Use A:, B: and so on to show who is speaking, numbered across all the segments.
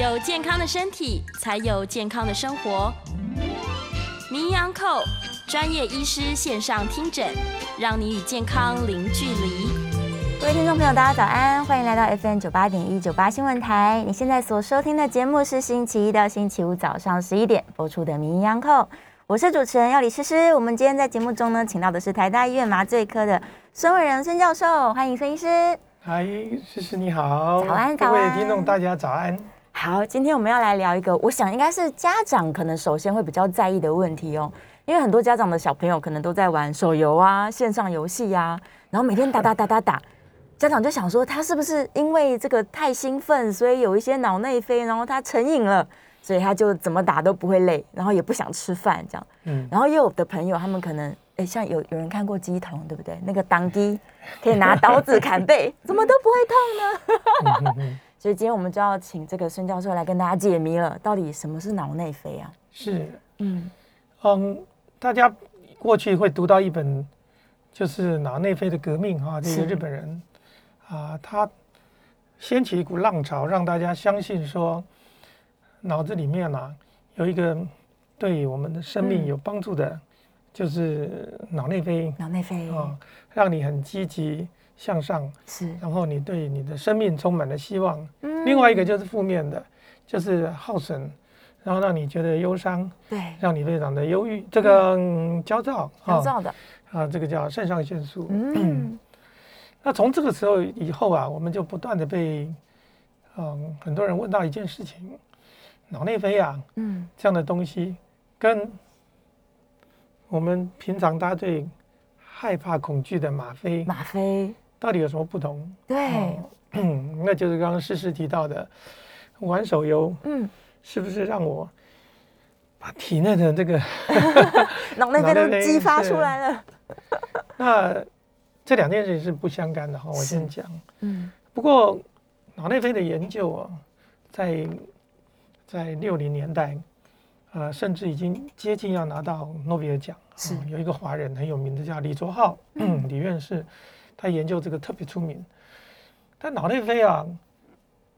A: 有健康的身体，才有健康的生活。名医安扣专业医师线上听诊，让你与健康零距离。
B: 各位听众朋友，大家早安，欢迎来到 FM 九八点一九八新闻台。你现在所收听的节目是星期一到星期五早上十一点播出的《名医安扣》，我是主持人要李诗诗。我们今天在节目中呢，请到的是台大医院麻醉科的孙伟仁孙教授，欢迎孙医师。
C: 嗨，诗诗你好，
B: 早安，
C: 各位听众大家早安。
B: 好，今天我们要来聊一个，我想应该是家长可能首先会比较在意的问题哦，因为很多家长的小朋友可能都在玩手游啊、线上游戏呀，然后每天打打打打打，家长就想说他是不是因为这个太兴奋，所以有一些脑内啡，然后他成瘾了，所以他就怎么打都不会累，然后也不想吃饭这样。嗯，然后又有的朋友他们可能，哎，像有有人看过鸡童对不对？那个当机可以拿刀子砍背，怎么都不会痛呢？所以今天我们就要请这个孙教授来跟大家解谜了，到底什么是脑内啡啊？
C: 是，嗯。嗯，大家过去会读到一本就是脑内啡的革命哈，这个日本人啊，他掀起一股浪潮，让大家相信说脑子里面呢有一个对我们的生命有帮助的，就是脑内啡。
B: 脑内啡啊，
C: 让你很积极。向上是，然后你对你的生命充满了希望。嗯，另外一个就是负面的，就是耗损，然后让你觉得忧伤，
B: 对，
C: 让你非常的忧郁，这个焦躁，
B: 焦躁的
C: 啊，这个叫肾上腺素。嗯，那从这个时候以后啊，我们就不断的被嗯很多人问到一件事情：脑内啡啊，嗯，这样的东西跟我们平常大家最害怕恐惧的吗啡，
B: 吗啡。
C: 到底有什么不同？
B: 对，
C: 那就是刚刚诗诗提到的，玩手游，嗯，是不是让我把体内的这个
B: 脑内啡都激发出来了？
C: 那这两件事情是不相干的哈。我先讲，嗯，不过脑内啡的研究啊，在在六零年代，呃，甚至已经接近要拿到诺贝尔奖。
B: 是
C: 有一个华人很有名的叫李卓浩，嗯，李院士。他研究这个特别出名，但脑内啡啊，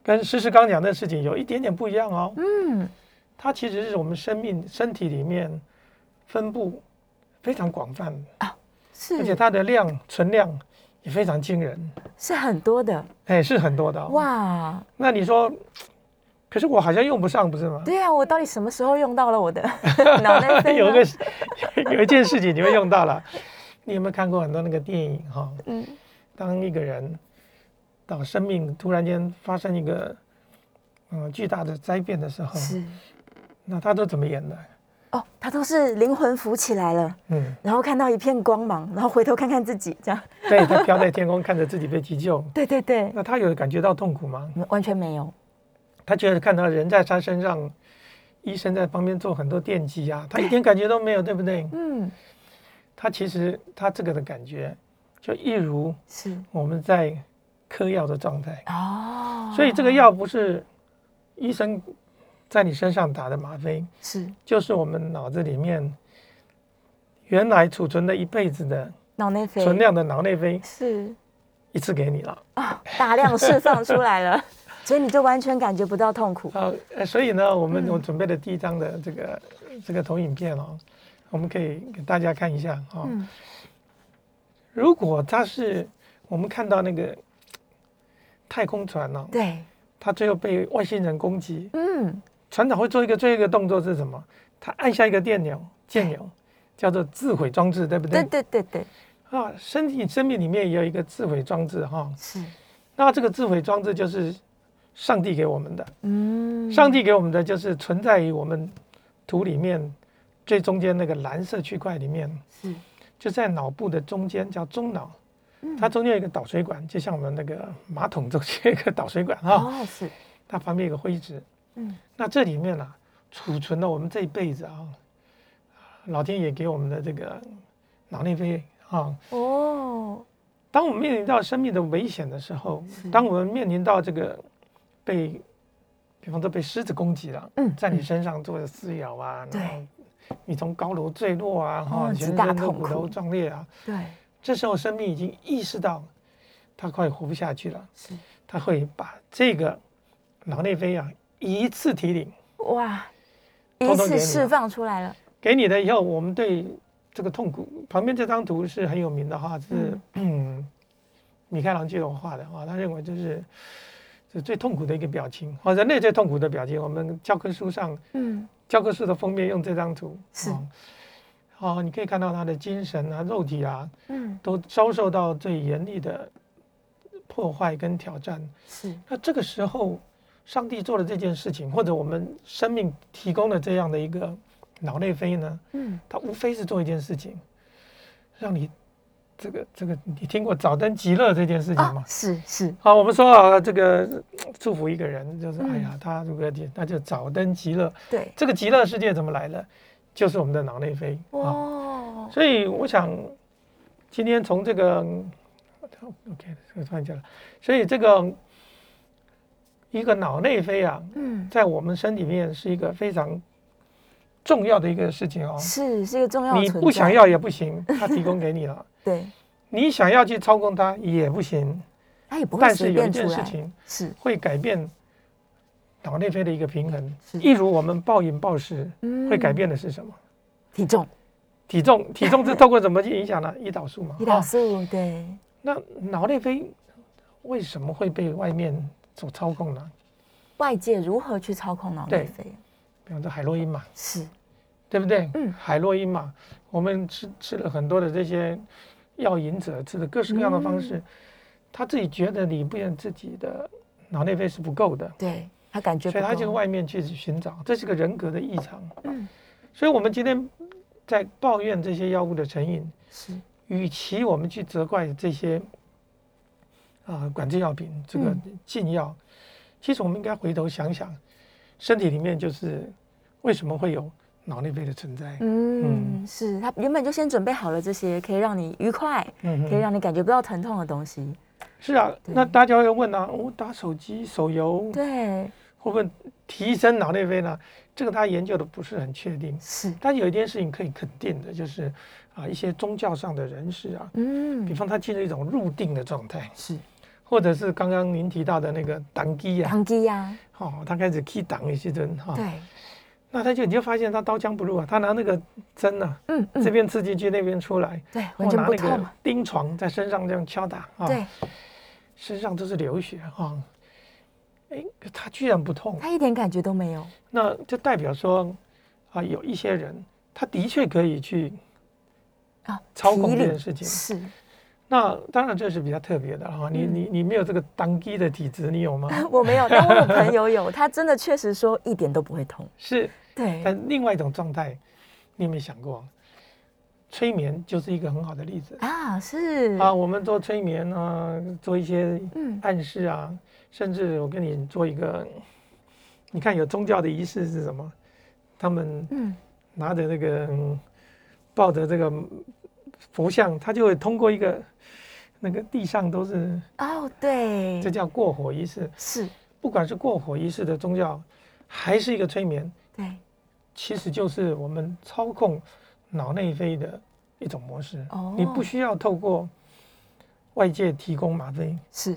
C: 跟诗诗刚讲的事情有一点点不一样哦。嗯，它其实是我们生命身体里面分布非常广泛啊，是，而且它的量存量也非常惊人，
B: 是很多的，
C: 哎，是很多的。哇，那你说，可是我好像用不上，不是吗？
B: 对呀，我到底什么时候用到了我的 脑内啡？
C: 有个 有一件事情你会用到了。你有没有看过很多那个电影哈？嗯，当一个人到生命突然间发生一个嗯巨大的灾变的时候，是，那他都怎么演的？
B: 哦，他都是灵魂浮起来了，嗯，然后看到一片光芒，然后回头看看自己，这样。
C: 对他飘在天空，看着自己被急救。
B: 对对对。
C: 那他有感觉到痛苦吗？
B: 完全没有。
C: 他觉得看到人在他身上，医生在旁边做很多电击啊，他一点感觉都没有，对不对？嗯。他其实他这个的感觉，就一如是。我们在嗑药的状态。哦，所以这个药不是医生在你身上打的吗？啡，是。就是我们脑子里面原来储存了一辈子的
B: 脑内啡。
C: 存量的脑内啡
B: 是。
C: 一次给你了。啊，
B: 大量释放出来了，所以你就完全感觉不到痛苦啊。
C: 所以呢，我们我准备的第一张的这个这个投影片哦。我们可以给大家看一下啊。如果它是我们看到那个太空船呢，
B: 对，
C: 它最后被外星人攻击，嗯，船长会做一个最后一个动作是什么？他按下一个电钮键钮，叫做自毁装置，对不对？
B: 对对对对。
C: 啊，身体生命里面也有一个自毁装置哈。是。那这个自毁装置就是上帝给我们的，嗯，上帝给我们的就是存在于我们土里面。最中间那个蓝色区块里面，是就在脑部的中间，叫中脑。它中间有一个导水管，就像我们那个马桶中间一个导水管哈。哦，是。它旁边有个灰质。嗯。那这里面呢，储存了我们这一辈子啊，老天爷给我们的这个脑内啡啊。哦。当我们面临到生命的危险的时候，当我们面临到这个被，比方说被狮子攻击了，嗯，在你身上做的撕咬啊，
B: 对。
C: 你从高楼坠落啊，哈，全身的骨头断裂啊，
B: 对，
C: 这时候生命已经意识到，他快活不下去了，是，他会把这个脑内啡啊一次提领，
B: 哇，一次释放出来了，
C: 给你的以后，我们对这个痛苦，旁边这张图是很有名的哈，是嗯，米开朗基罗画的啊，他认为就是是最痛苦的一个表情，哦，人类最痛苦的表情。我们教科书上
B: 嗯，
C: 教科书的封面用这张图，
B: 是
C: 哦，哦，你可以看到他的精神啊、肉体啊，
B: 嗯，
C: 都遭受到最严厉的破坏跟挑战。
B: 是，
C: 那这个时候，上帝做了这件事情，或者我们生命提供了这样的一个脑内啡呢，
B: 嗯，
C: 它无非是做一件事情，让你这个这个，你听过早登极乐这件事情
B: 啊
C: 吗，？
B: 是是，
C: 好，我们说啊，这个祝福一个人，就是
B: 嗯
C: 哎呀，他如果那就早登极乐。
B: 对，
C: 这个极乐世界怎么来的？就是我们的脑内啡啊。
B: 哦，
C: 所以我想，今天从这个，OK，这个算讲了。所以这个一个脑内啡啊，
B: 嗯，
C: 在我们身体里面是一个非常重要的一个事情哦。
B: 是是一个重要的
C: 你不想要，也不行，他提供给你了。
B: 对，
C: 你想要去操控它也不行，
B: 它也不会
C: 但是有一件事情
B: 是，
C: 会改变脑内啡的一个平衡。
B: 是
C: 一如我们暴饮暴食，
B: 嗯
C: 会改变的是什么？
B: 体重、
C: 体重，体重是透过怎么去影响呢？胰岛素嘛。
B: 胰岛
C: 哦
B: 素，对，
C: 那脑内啡为什么会被外面所操控呢？
B: 外界如何去操控脑内啡？
C: 比方说海洛因嘛，
B: 是，
C: 对不对？
B: 嗯。
C: 海洛因嘛，我们吃吃了很多的这些药引者，吃的各式各样的方
B: 嗯。
C: 式，他自己觉得里面自己的脑内啡是不够的，
B: 对他感觉不
C: 所以他就外面去寻找，这是个人格的异常。
B: 嗯，
C: 所以我们今天在抱怨这些药物的成瘾，
B: 是，
C: 与其我们去责怪这些啊、管制药品这个
B: 嗯。
C: 禁药，其实我们应该回头想想，身体里面就是为什么会有脑内啡的存在。
B: 嗯，是他原本就先准备好了这些可以让你愉快，
C: 嗯
B: 可以让你感觉不到疼痛的东西，
C: 是啊，那大家会问啊，我打手机、手游
B: 对，
C: 会不会提升脑内啡呢？这个他研究的不是很确定。
B: 是，
C: 但有一件事情可以肯定的，就是啊，一些宗教上的人士啊，嗯。比
B: 嗯，
C: 方他进入一种入定的状态，
B: 是，
C: 或者是刚刚您提到的那个党基啊，
B: 当机呀，
C: 哦，他开始 key 党一些人哈，
B: 对，
C: 那他就你就发现他刀枪不入啊，他拿那个针啊，
B: 嗯嗯，
C: 这边刺进去，那边出来，
B: 对，完全不痛啊，
C: 钉床在身上这样敲打啊，
B: 对，
C: 身上都是流血啊，哎，他居然不痛，
B: 他一点感觉都没有，
C: 那就代表说啊，有一些人他的确可以去
B: 啊，
C: 操控这件事情。
B: 是，
C: 那当然这是比较特别的哈，你
B: 嗯。
C: 你你没有这个当机的体质，你有吗？
B: 我没有，但我有朋友有，他真的确实说一点都不会痛，
C: 是，
B: 对，
C: 但另外一种状态，你有没有想过？催眠就是一个很好的例子
B: 啊，是，
C: 啊。我们做催眠啊，做一些
B: 嗯，
C: 暗示啊，甚至我跟你做一个，你看有宗教的仪式是什么？他们
B: 嗯，
C: 拿着那个嗯抱着这个佛像，他就会通过一个那个地上都是，
B: 哦，对
C: 这，叫过火仪式。
B: 是，
C: 不管是过火仪式的宗教，还是一个催眠，
B: 对，
C: 其实就是我们操控脑内啡的一种模式。
B: 哦。
C: 你不需要透过外界提供吗啡，
B: 是，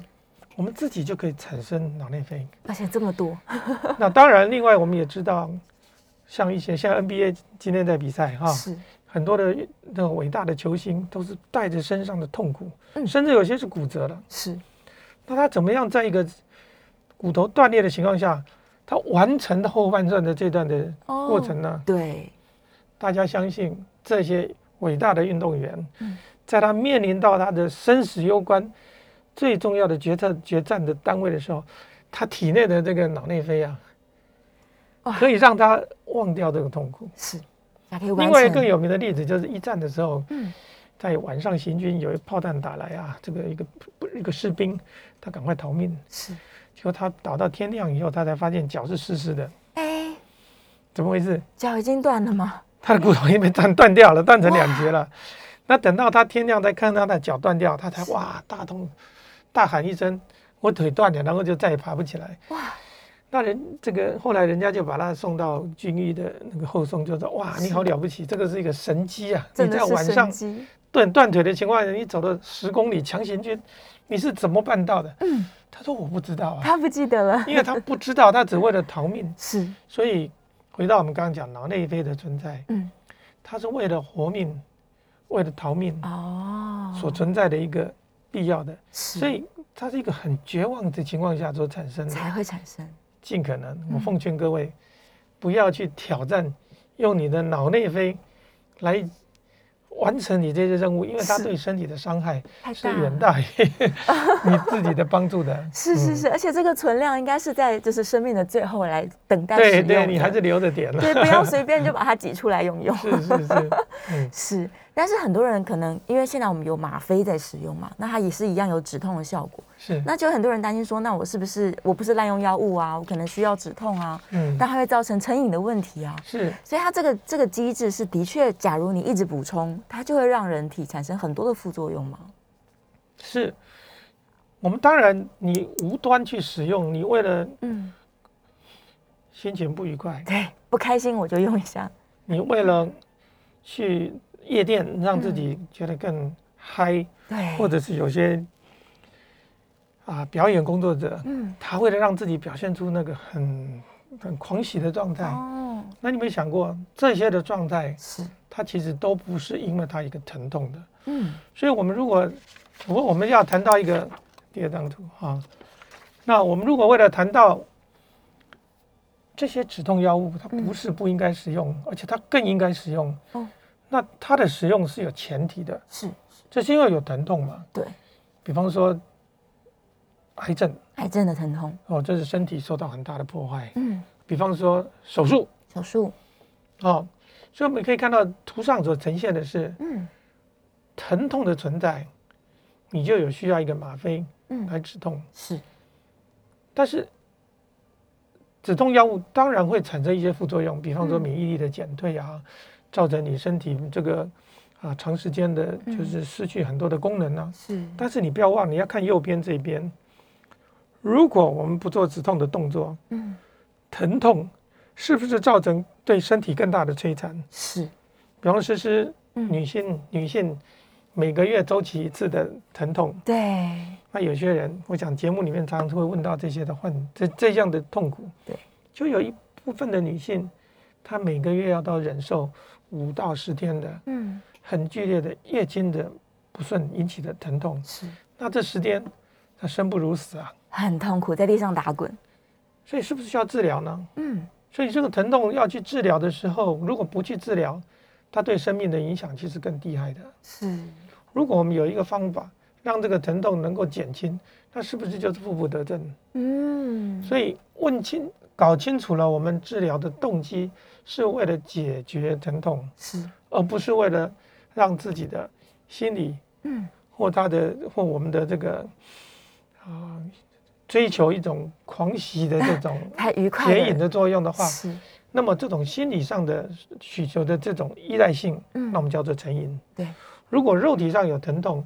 C: 我们自己就可以产生脑内啡。
B: 而且这么多，
C: 那当然，另外我们也知道，像一些像 NBA 今天在比赛哈，
B: 是，
C: 很多的那个伟大的球星都是带着身上的痛苦，
B: 嗯。
C: 甚至有些是骨折了。
B: 是，
C: 那他怎么样在一个骨头断裂的情况下，他完成的后半段的这段的
B: 哦
C: 过程呢？
B: 对，
C: 大家相信这些伟大的运动员，
B: 嗯。
C: 在他面临到他的生死攸关、最重要的决策决战的单位的时候，他体内的这个脑内啡啊，可以让他忘掉这个痛苦。
B: 是，
C: 另外一个更有名的例子就是一战的时候，
B: 嗯。
C: 在晚上行军，有一炮弹打来啊，这个一个一个士兵，他赶快逃命，
B: 是，
C: 结果他倒到天亮以后，他才发现脚是湿湿的，
B: 哎，
C: 怎么回事？
B: 脚已经断了吗？
C: 他的骨头已经被断断掉了，断成两截了。那等到他天亮再看到他的脚断掉，他才哇大痛，大喊一声：“我腿断了！”然后就再也爬不起来。
B: 哇，
C: 那人这个后来人家就把他送到军医的那个后送，就说：“哇，你好了不起，这个是一个神机啊！你在晚上，断断腿的情况下，你走了十公里强行军，你是怎么办到的？嗯，他说我不知道啊，
B: 他不记得了，
C: 因为他不知道，他只为了逃命。
B: 是，
C: 所以回到我们刚刚讲脑内啡的存在，嗯，它是为了活命，为了逃命哦。所存在的一个必要的，所以它是一个很绝望的情况下所产生的，
B: 才会产生。
C: 尽可能，我奉劝各位不要去挑战用你的脑内啡来。完成你这些任务，因为它对身体的伤害是远大于 你自己的帮助的。
B: 是是是，而且这个存量应该是在就是生命的最后来等待
C: 对对，你还是留着点了。
B: 对，不要随便就 把它挤出来用用。
C: 是是是，
B: 是。但是很多人可能因为现在我们有吗啡在使用嘛，那它也是一样有止痛的效果。
C: 是。
B: 那就很多人担心说，那我是不是我不是滥用药物啊？我可能需要止痛啊。嗯。但它会造成成瘾的问题啊。
C: 是。
B: 所以它这个这个机制是的确，假如你一直补充，它就会让人体产生很多的副作用吗？
C: 是。我们当然，你无端去使用，你为了嗯心情不愉快，
B: 对，不开心我就用一下。
C: 你为了去。夜店让自己觉得更嗨，
B: 对，
C: 或者是有些啊表演工作者，嗯，他为了让自己表现出那个很很狂喜的状态，哦，那你没想过这些的状态是，他其实都不是因为他一个疼痛的，嗯，所以我们如果我我们要谈到一个第二张图啊，那我们如果为了谈到这些止痛药物，它不是不应该使用，而且它更应该使用，哦。那它的使用是有前提的，
B: 是，
C: 这是因为有疼痛嘛？
B: 对，
C: 比方说癌症，
B: 癌症的疼痛，
C: 哦，这是身体受到很大的破坏。嗯，比方说手术，
B: 手术，
C: 哦，所以我们可以看到图上所呈现的是，嗯，疼痛的存在，你就有需要一个吗啡，嗯，来止痛。
B: 是，
C: 但是止痛药物当然会产生一些副作用，比方说免疫力的减退啊。造成你身体这个啊长时间的，就是失去很多的功能呢。
B: 是，
C: 但是你不要忘，你要看右边这边。如果我们不做止痛的动作，嗯，疼痛是不是造成对身体更大的摧残？
B: 是，
C: 比方说是女性女性每个月周期一次的疼痛。
B: 对。
C: 那有些人，我想节目里面常常会问到这些的患这这样的痛苦。
B: 对。
C: 就有一部分的女性，她每个月要到忍受。五到十天的，嗯，很剧烈的月经的不顺引起的疼痛，
B: 是。
C: 那这十天，他生不如死啊，
B: 很痛苦，在地上打滚。
C: 所以是不是需要治疗呢？嗯。所以这个疼痛要去治疗的时候，如果不去治疗，它对生命的影响其实更厉害的。
B: 是。
C: 如果我们有一个方法让这个疼痛能够减轻，那是不是就是腹部得症？嗯。所以问清、搞清楚了我们治疗的动机。是为了解决疼痛，
B: 是，
C: 而不是为了让自己的心理，嗯，或他的或我们的这个啊，追求一种狂喜的这种
B: 太愉快
C: 显瘾的作用的话，
B: 是。
C: 那么这种心理上的需求的这种依赖性，嗯，那我们叫做成瘾。
B: 对。
C: 如果肉体上有疼痛，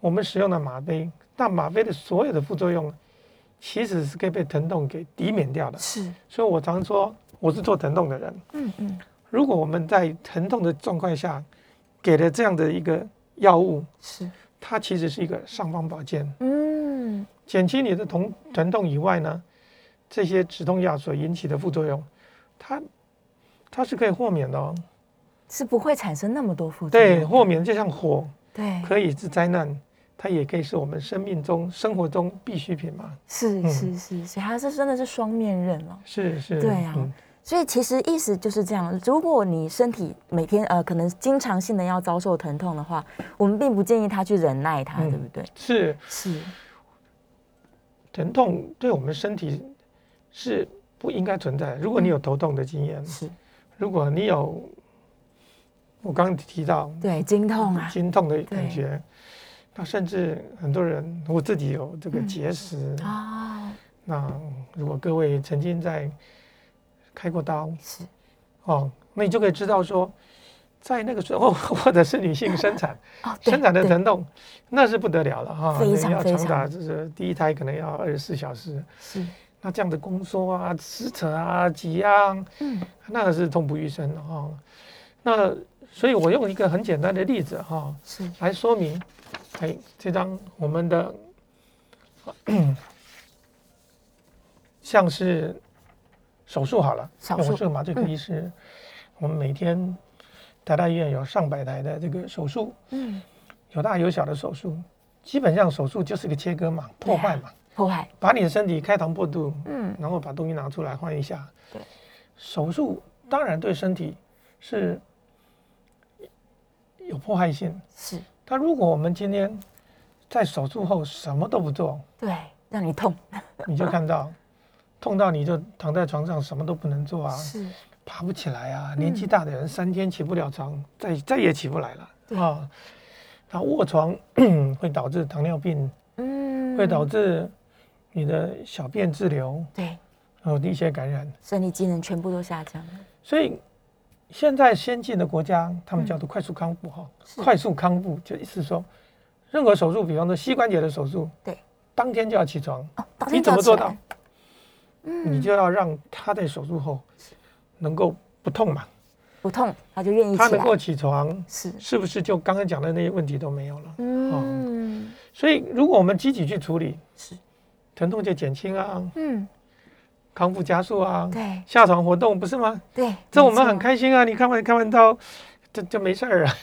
C: 我们使用了吗啡，但吗啡的所有的副作用，其实是可以被疼痛给抵免掉的。
B: 是。
C: 所以我常说。我是做疼痛的人，嗯嗯，如果我们在疼痛的状况下给了这样的一个药物，
B: 是。
C: 它其实是一个尚方宝剑，嗯，减轻你的疼疼痛以外呢，这些止痛药所引起的副作用，它它是可以豁免的哦，
B: 是不会产生那么多副作用，
C: 对，豁免就像火，
B: 对，
C: 可以是灾难，它也可以是我们生命中生活中必需品嘛，
B: 是是是，所以它是真的是双面刃了，
C: 是是，
B: 对啊。所以其实意思就是这样。如果你身体每天呃可能经常性的要遭受疼痛的话，我们并不建议他去忍耐它，对不对？
C: 是
B: 是，
C: 疼痛对我们身体是不应该存在。如果你有头痛的经验，
B: 是；
C: 如果你有我刚刚提到
B: 对经痛啊，
C: 经痛的感觉，那甚至很多人我自己有这个结石啊。那如果各位曾经在开过刀
B: 是，
C: 哦，那你就可以知道说，在那个时候，或者是女性生产，生产的疼痛，那是不得了了哈，
B: 非常
C: 非常，长达就是第一胎可能要二十四小时，
B: 是，
C: 那这样的宫缩啊、撕扯啊、挤压，嗯，那个是痛不欲生的哈。那所以我用一个很简单的例子哈，
B: 是。
C: 来说明，哎，这张我们的 像是手术好了，
B: 手术。
C: 麻醉科医师，我们每天台大医院有上百台的这个手术，
B: 嗯，
C: 有大有小的手术，基本上手术就是个切割嘛，破坏嘛，
B: 破坏，
C: 把你的身体开膛破肚，
B: 嗯，
C: 然后把东西拿出来换一下。
B: 对，
C: 手术当然对身体是有破坏性。
B: 是
C: 但如果我们今天在手术后什么都不做，
B: 对，让你痛，
C: 你就看到痛到你就躺在床上什么都不能做啊，
B: 是。
C: 爬不起来啊。年纪大的人三天起不了床，再再也起不来了啊。他卧床 会导致糖尿病，
B: 嗯。
C: 会导致你的小便滞留，
B: 对，
C: 还有一些感染。
B: 生理机能全部都下降了，
C: 所以现在先进的国家，他们叫做快速康复哈、快速康复就意思说，任何手术，比方说膝关节的手术，
B: 对，
C: 当天就要起床，
B: 哦，
C: 你怎么做到？？
B: 嗯。
C: 你就要让他在手术后能够不痛嘛，
B: 不痛，他就愿意，
C: 他能够起床，
B: 是，
C: 是不是就刚刚讲的那些问题都没有了？
B: 嗯，
C: 所以如果我们积极去处理，
B: 是，
C: 疼痛就减轻啊，
B: 嗯，
C: 康复加速啊，
B: 对
C: 下床活动不是吗？
B: 对，
C: 这我们很开心啊！你看完看完刀，就就没事儿啊。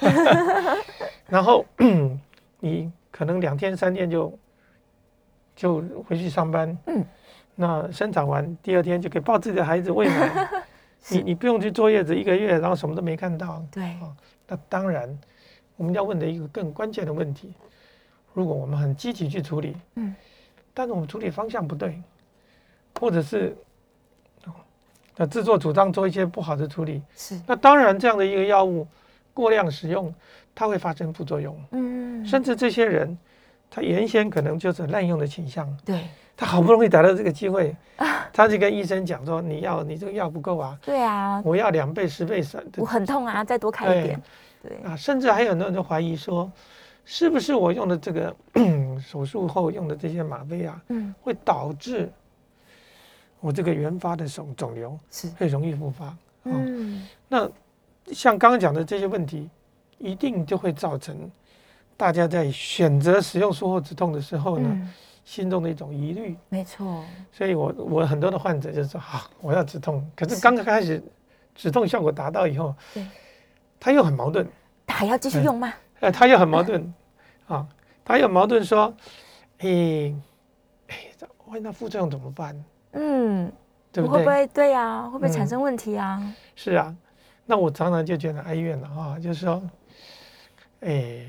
C: 然后 你可能两天三天就就回去上班，
B: 嗯，
C: 那生产完第二天就可以抱自己的孩子喂奶，你你不用去坐月子一个月，然后什么都没看到。
B: 对，
C: 啊，那当然我们要问的一个更关键的问题，如果我们很积极去处理，
B: 嗯，
C: 但是我们处理方向不对，或者是哦呃自作主张做一些不好的处理，
B: 是，
C: 那当然这样的一个药物过量使用，它会发生副作用，
B: 嗯，
C: 甚至这些人他原先可能就是滥用的倾向，
B: 对。
C: 他好不容易逮到这个机会，他就跟医生讲说，你要你这个药不够啊，
B: 对啊，
C: 我要两倍、十倍、三
B: 我很痛啊，再多开一
C: 对。
B: 点，对，
C: 啊，甚至还有很多人就怀疑说，是不是我用的这个 手术后用的这些吗啡啊，
B: 嗯，
C: 会导致我这个原发的肿肿瘤
B: 是，
C: 会容易复发？哦，
B: 嗯，
C: 那像刚刚讲的这些问题，一定就会造成大家在选择使用术后止痛的时候呢，
B: 嗯，
C: 心中的一种疑虑。
B: 没错，
C: 所以我我很多的患者就说，好、我要止痛，可是刚刚开始止痛效果达到以后，他又很矛盾。
B: 还要继续用吗？
C: 呃，他又很矛盾啊，他又矛盾说，诶、哎，这万一那副作用怎么办？
B: 嗯，
C: 对不对？
B: 会不会对呀？会不会产
C: 嗯
B: 生问题啊？
C: 是啊，那我常常就觉得哀怨了啊，就是说，哎、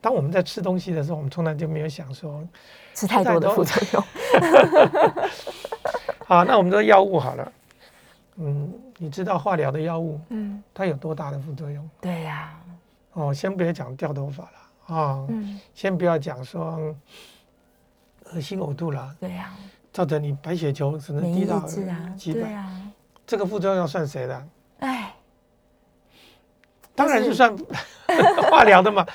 C: 当我们在吃东西的时候，我们从来就没有想说，
B: 吃太多的副作用，
C: 好，那我们说药物好了，嗯，你知道化疗的药物
B: 嗯，
C: 它有多大的副作用？
B: 对呀，
C: 哦，先不要讲掉头发了啊，
B: 嗯，
C: 先不要讲说恶心呕吐了。
B: 对呀，
C: 造成你白血球只能低到几百，这个副作用要算谁的？
B: 哎，
C: 当然是算 化疗的嘛。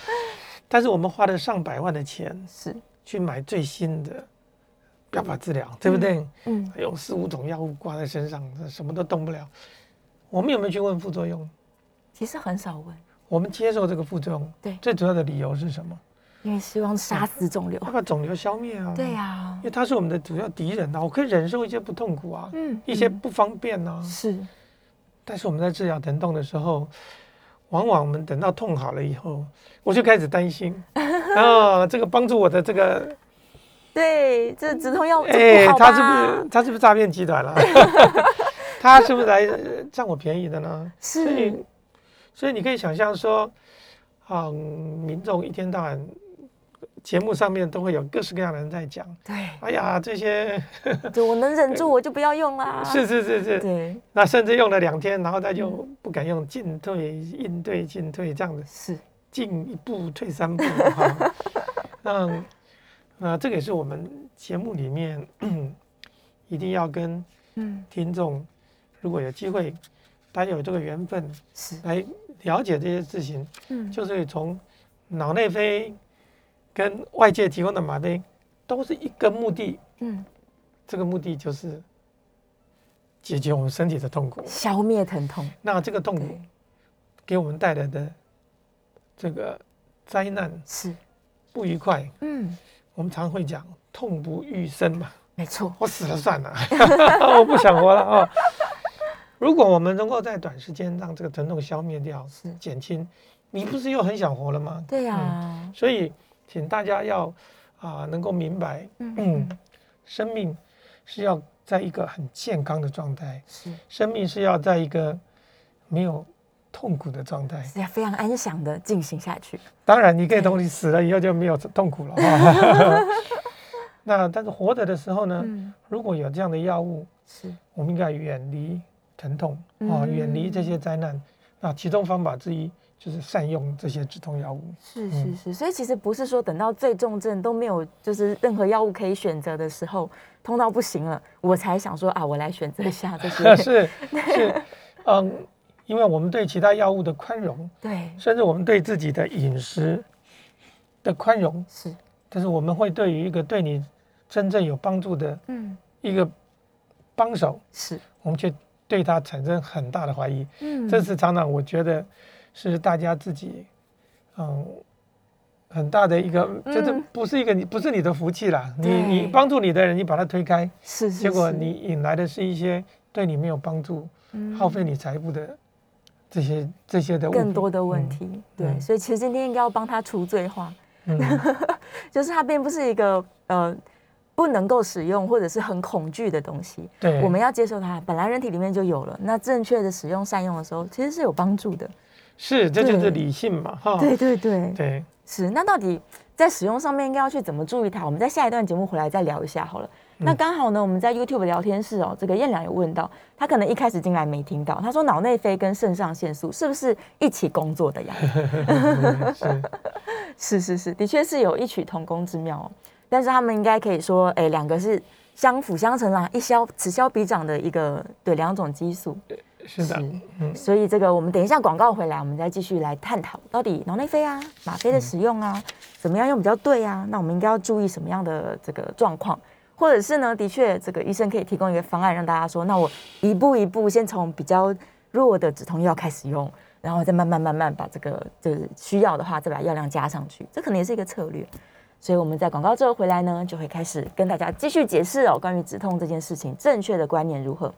C: 但是我们花了上百万的钱
B: 是，
C: 去买最新的标靶治疗，对不对？
B: 嗯，
C: 有四五种药物挂在身上，什么都动不了。我们有没有去问副作用？
B: 其实很少问，
C: 我们接受这个副作用，
B: 对
C: 最主要的理由是什么？
B: 因为希望杀死肿瘤
C: 要，把肿瘤消灭啊！
B: 对呀
C: 因，为它是我们的主要敌人啊，我可以忍受一些不痛苦啊，
B: 嗯，
C: 一些
B: 嗯
C: 不方便啊。
B: 是，
C: 但是我们在治疗疼痛的时候，往往我们等到痛好了以后，我就开始担心 啊，这个帮助我的这个，
B: 对，这止痛药
C: 哎、他是不是他是不是诈骗集团了？他是不是来呃占我便宜的呢？所以
B: 是，
C: 所以你可以想象说，啊、民众一天到晚节目上面都会有各式各样的人在讲，
B: 对，
C: 哎呀，这些
B: 就我能忍住，我就不要用啦。
C: 是是是是，
B: 对，
C: 那甚至用了两天，然后他就不敢用，进退应对进退这样子。
B: 是，
C: 进一步退三步 哈。那那这个也是我们节目里面 一定要跟
B: 嗯，
C: 听众，如果有机会，大家有这个缘分
B: 是，
C: 来了解这些事情，
B: 嗯，
C: 就是会从脑内啡跟外界提供的吗啡都是一个目的，
B: 嗯，
C: 这个目的就是解决我们身体的痛苦。
B: 消灭疼痛，
C: 那这个痛苦
B: 对，
C: 给我们带来的这个灾难
B: 是。
C: 不愉快，
B: 嗯，
C: 我们常会讲痛不欲生嘛，
B: 没错，
C: 我死了算了，我不想活了啊。如果我们能够在短时间让这个疼痛消灭掉、
B: 是。
C: 减轻，你不是又很想活了吗？
B: 对呀，
C: 所以，请大家要啊、能够明白，
B: 嗯
C: 嗯，生命是要在一个很健康的状态，
B: 是
C: 生命是要在一个没有痛苦的状态。
B: 是要非常安详的进行下去，
C: 当然，你可以同你死了以后就没有痛苦了啊。那但是活着的时候呢，
B: 嗯，
C: 如果有这样的药物，
B: 是
C: 我们应该远离疼痛啊，
B: 嗯
C: 远离这些灾难。那其中方法之一就是善用这些止痛药物。
B: 是
C: 嗯。
B: 是。是，所以其实不是说等到最重症都没有就是任何药物可以选择的时候，痛到不行了，我才想说啊，我来选择一下这些，
C: 是是，嗯，因为我们对其他药物的宽容，
B: 对，
C: 甚至我们对自己的饮食的宽容，
B: 是，
C: 但是我们会对于一个对你真正有帮助的
B: 嗯，
C: 一个帮手，
B: 是，
C: 我们却对他产生很大的怀疑。
B: 嗯。
C: 这是常常我觉得是大家自己，嗯。很大的一个，就是
B: 嗯。
C: 不是一个你不是你的福气啦，你你帮助你的人，你把他推开，
B: 是是，是
C: 结果你引来的是一些对你没有帮助、
B: 嗯。
C: 耗费你财富的这些这些的
B: 更多的问题，对，
C: 嗯。
B: 所以其实今天应该要帮他除罪化，
C: 嗯，
B: 就是它并不是一个呃不能够使用或者是很恐惧的东西，
C: 对，
B: 我们要接受它，本来人体里面就有了，那正确的使用善用的时候，其实是有帮助的。
C: 是这就是理性嘛，哈，
B: 对对对，
C: 对，
B: 是。那到底在使用上面应该要去怎么注意它？我们在下一段节目回来再聊一下好了。
C: 嗯
B: 那刚好呢，我们在 YouTube 聊天室哦，这个燕良有问到，他可能一开始进来没听到，他说脑内啡跟肾上腺素是不是一起工作的呀？
C: 嗯 是，
B: 是是是，的确是有异曲同工之妙哦。但是他们应该可以说，哎，两个是相辅相成啦，一消此消彼长的一个对两种激素。
C: 是的，嗯，
B: 所以这个我们等一下广告回来，我们再继续来探讨到底脑内啡啊、吗啡的使用啊，怎么样用比较对啊？那我们应该要注意什么样的这个状况？或者是呢，的确这个医生可以提供一个方案，让大家说，那我一步一步先从比较弱的止痛药开始用，然后再慢慢慢慢把这个就是需要的话，再把药量加上去，这可能也是一个策略。所以我们在广告之后回来呢，就会开始跟大家继续解释哦，关于止痛这件事情正确的观念如何。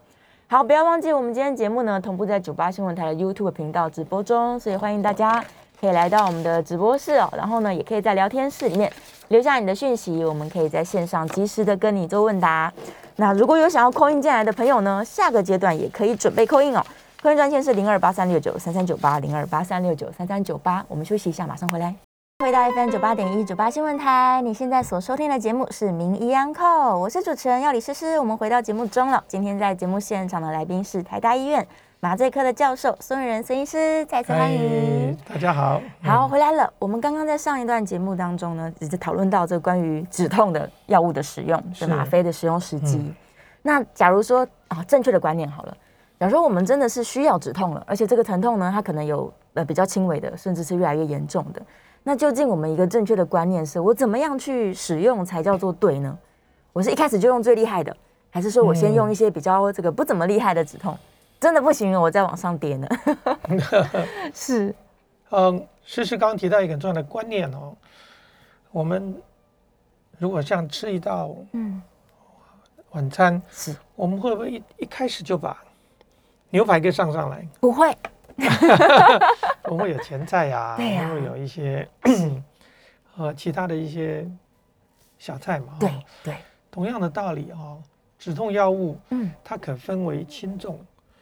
B: 好，不要忘记我们今天节目呢同步在九八新闻台的 YouTube 频道直播中，所以欢迎大家可以来到我们的直播室哦，然后呢也可以在聊天室里面留下你的讯息，我们可以在线上及时的跟你做问答。那如果有想要扣印进来的朋友呢，下个阶段也可以准备扣印哦。扣印专线是零二八三六九三三九八零二八三六九三三九八。我们休息一下，马上回来。回到 FM 九八点一九八新闻台，你现在所收听的节目是《名医安扣》，我是主持人要李诗诗。我们回到节目中了，今天在节目现场的来宾是台大医院麻醉科的教授孙仁孙医师，再次欢迎。
C: 大家好，
B: 好，回来了。我们刚刚在上一段节目当中呢，只是讨论到这个关于止痛的药物的使用，
C: 是
B: 是吗啡的使用时机。
C: 嗯
B: 那假如说啊，正确的观念好了，假如说我们真的是需要止痛了，而且这个疼痛呢，它可能有呃比较轻微的，甚至是越来越严重的。那究竟我们一个正确的观念是我怎么样去使用才叫做对呢？我是一开始就用最厉害的，还是说我先用一些比较这个不怎么厉害的止痛？真的不行了，我再往上叠呢？是，
C: 嗯，诗诗刚刚提到一个很重要的观念哦，我们如果像吃一道
B: 嗯，
C: 晚餐，
B: 是
C: 我们会不会一一开始就把牛排给上上来？
B: 不会，
C: 我们会有前菜呀、
B: 对呀。
C: 会有一些 呃其他的一些小菜嘛。
B: 对
C: 哦。
B: 对，
C: 同样的道理哦，止痛药物
B: 嗯，
C: 它可分为轻重，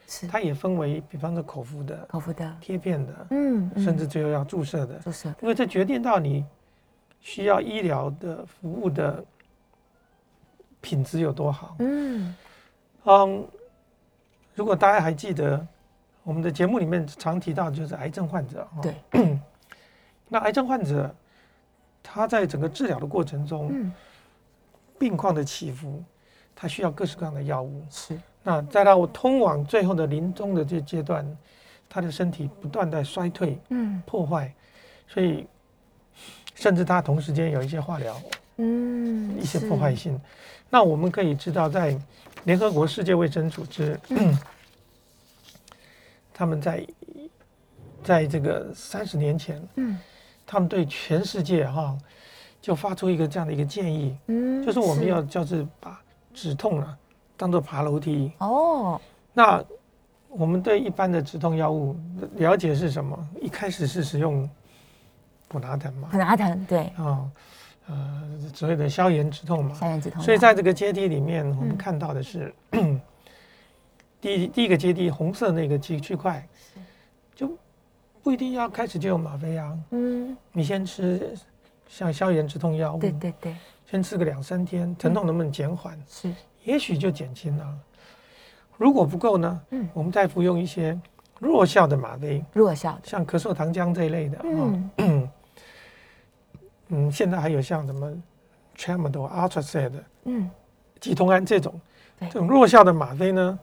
B: 是。
C: 它也分为，比方说口服的、
B: 口服的，
C: 贴片的，
B: 嗯，嗯。
C: 甚至最后要注射的，
B: 注射的，
C: 因为这决定到你需要医疗的服务的品质有多好。
B: 嗯，
C: 嗯，如果大家还记得我们的节目里面常提到，就是癌症患者。哦
B: 对，
C: 那癌症患者他在整个治疗的过程中，
B: 嗯，
C: 病况的起伏，他需要各式各样的药物。
B: 是，
C: 那再到通往最后的临终的这阶段，他的身体不断在衰退、
B: 嗯
C: 破坏，所以甚至他同时间有一些化疗、
B: 嗯，
C: 一些破坏，性。那我们可以知道，在联合国世界卫生组织，他们在在这个三十年前，嗯，他们对全世界哈，就发出一个这样的一个建议，嗯，就是我们要就是把止痛啊当做爬楼梯哦。那我们对一般的止痛药物了解是什么？一开始是使用普拿疼嘛？
B: 普拿疼对啊。
C: 呃，所谓的消炎止痛嘛，
B: 消炎止痛。
C: 所以在这个阶梯里面，我们看到的是第一第一个阶梯红色那个区区块，就不一定要开始就用吗啡啊。嗯，你先吃像消炎止痛药物，
B: 对对对，
C: 先吃个两三天，疼痛能不能减缓？是，也许就减轻了。如果不够呢？嗯，我们再服用一些弱效的吗啡，
B: 弱效的，
C: 像咳嗽糖浆这一类的嗯。嗯，现在还有像什么 Tramadol、Ultracid，嗯，吉通安这种，这种弱效的吗啡呢，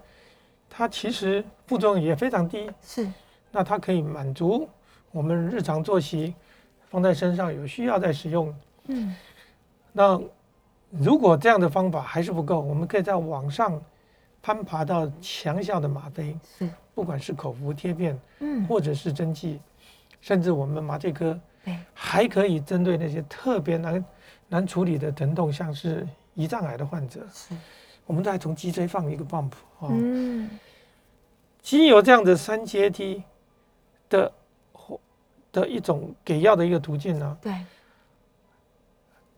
C: 它其实副作用也非常低。是，那它可以满足我们日常作息，放在身上有需要再使用。嗯，那如果这样的方法还是不够，我们可以在网上攀爬到强效的吗啡，是，不管是口服贴片，嗯，或者是针剂，甚至我们麻醉科。还可以针对那些特别难难处理的疼痛，像是胰脏癌的患者，是，我们再从脊椎放一个 bump 啊，嗯，经由这样的三阶梯的的一种给药的一个途径呢，对，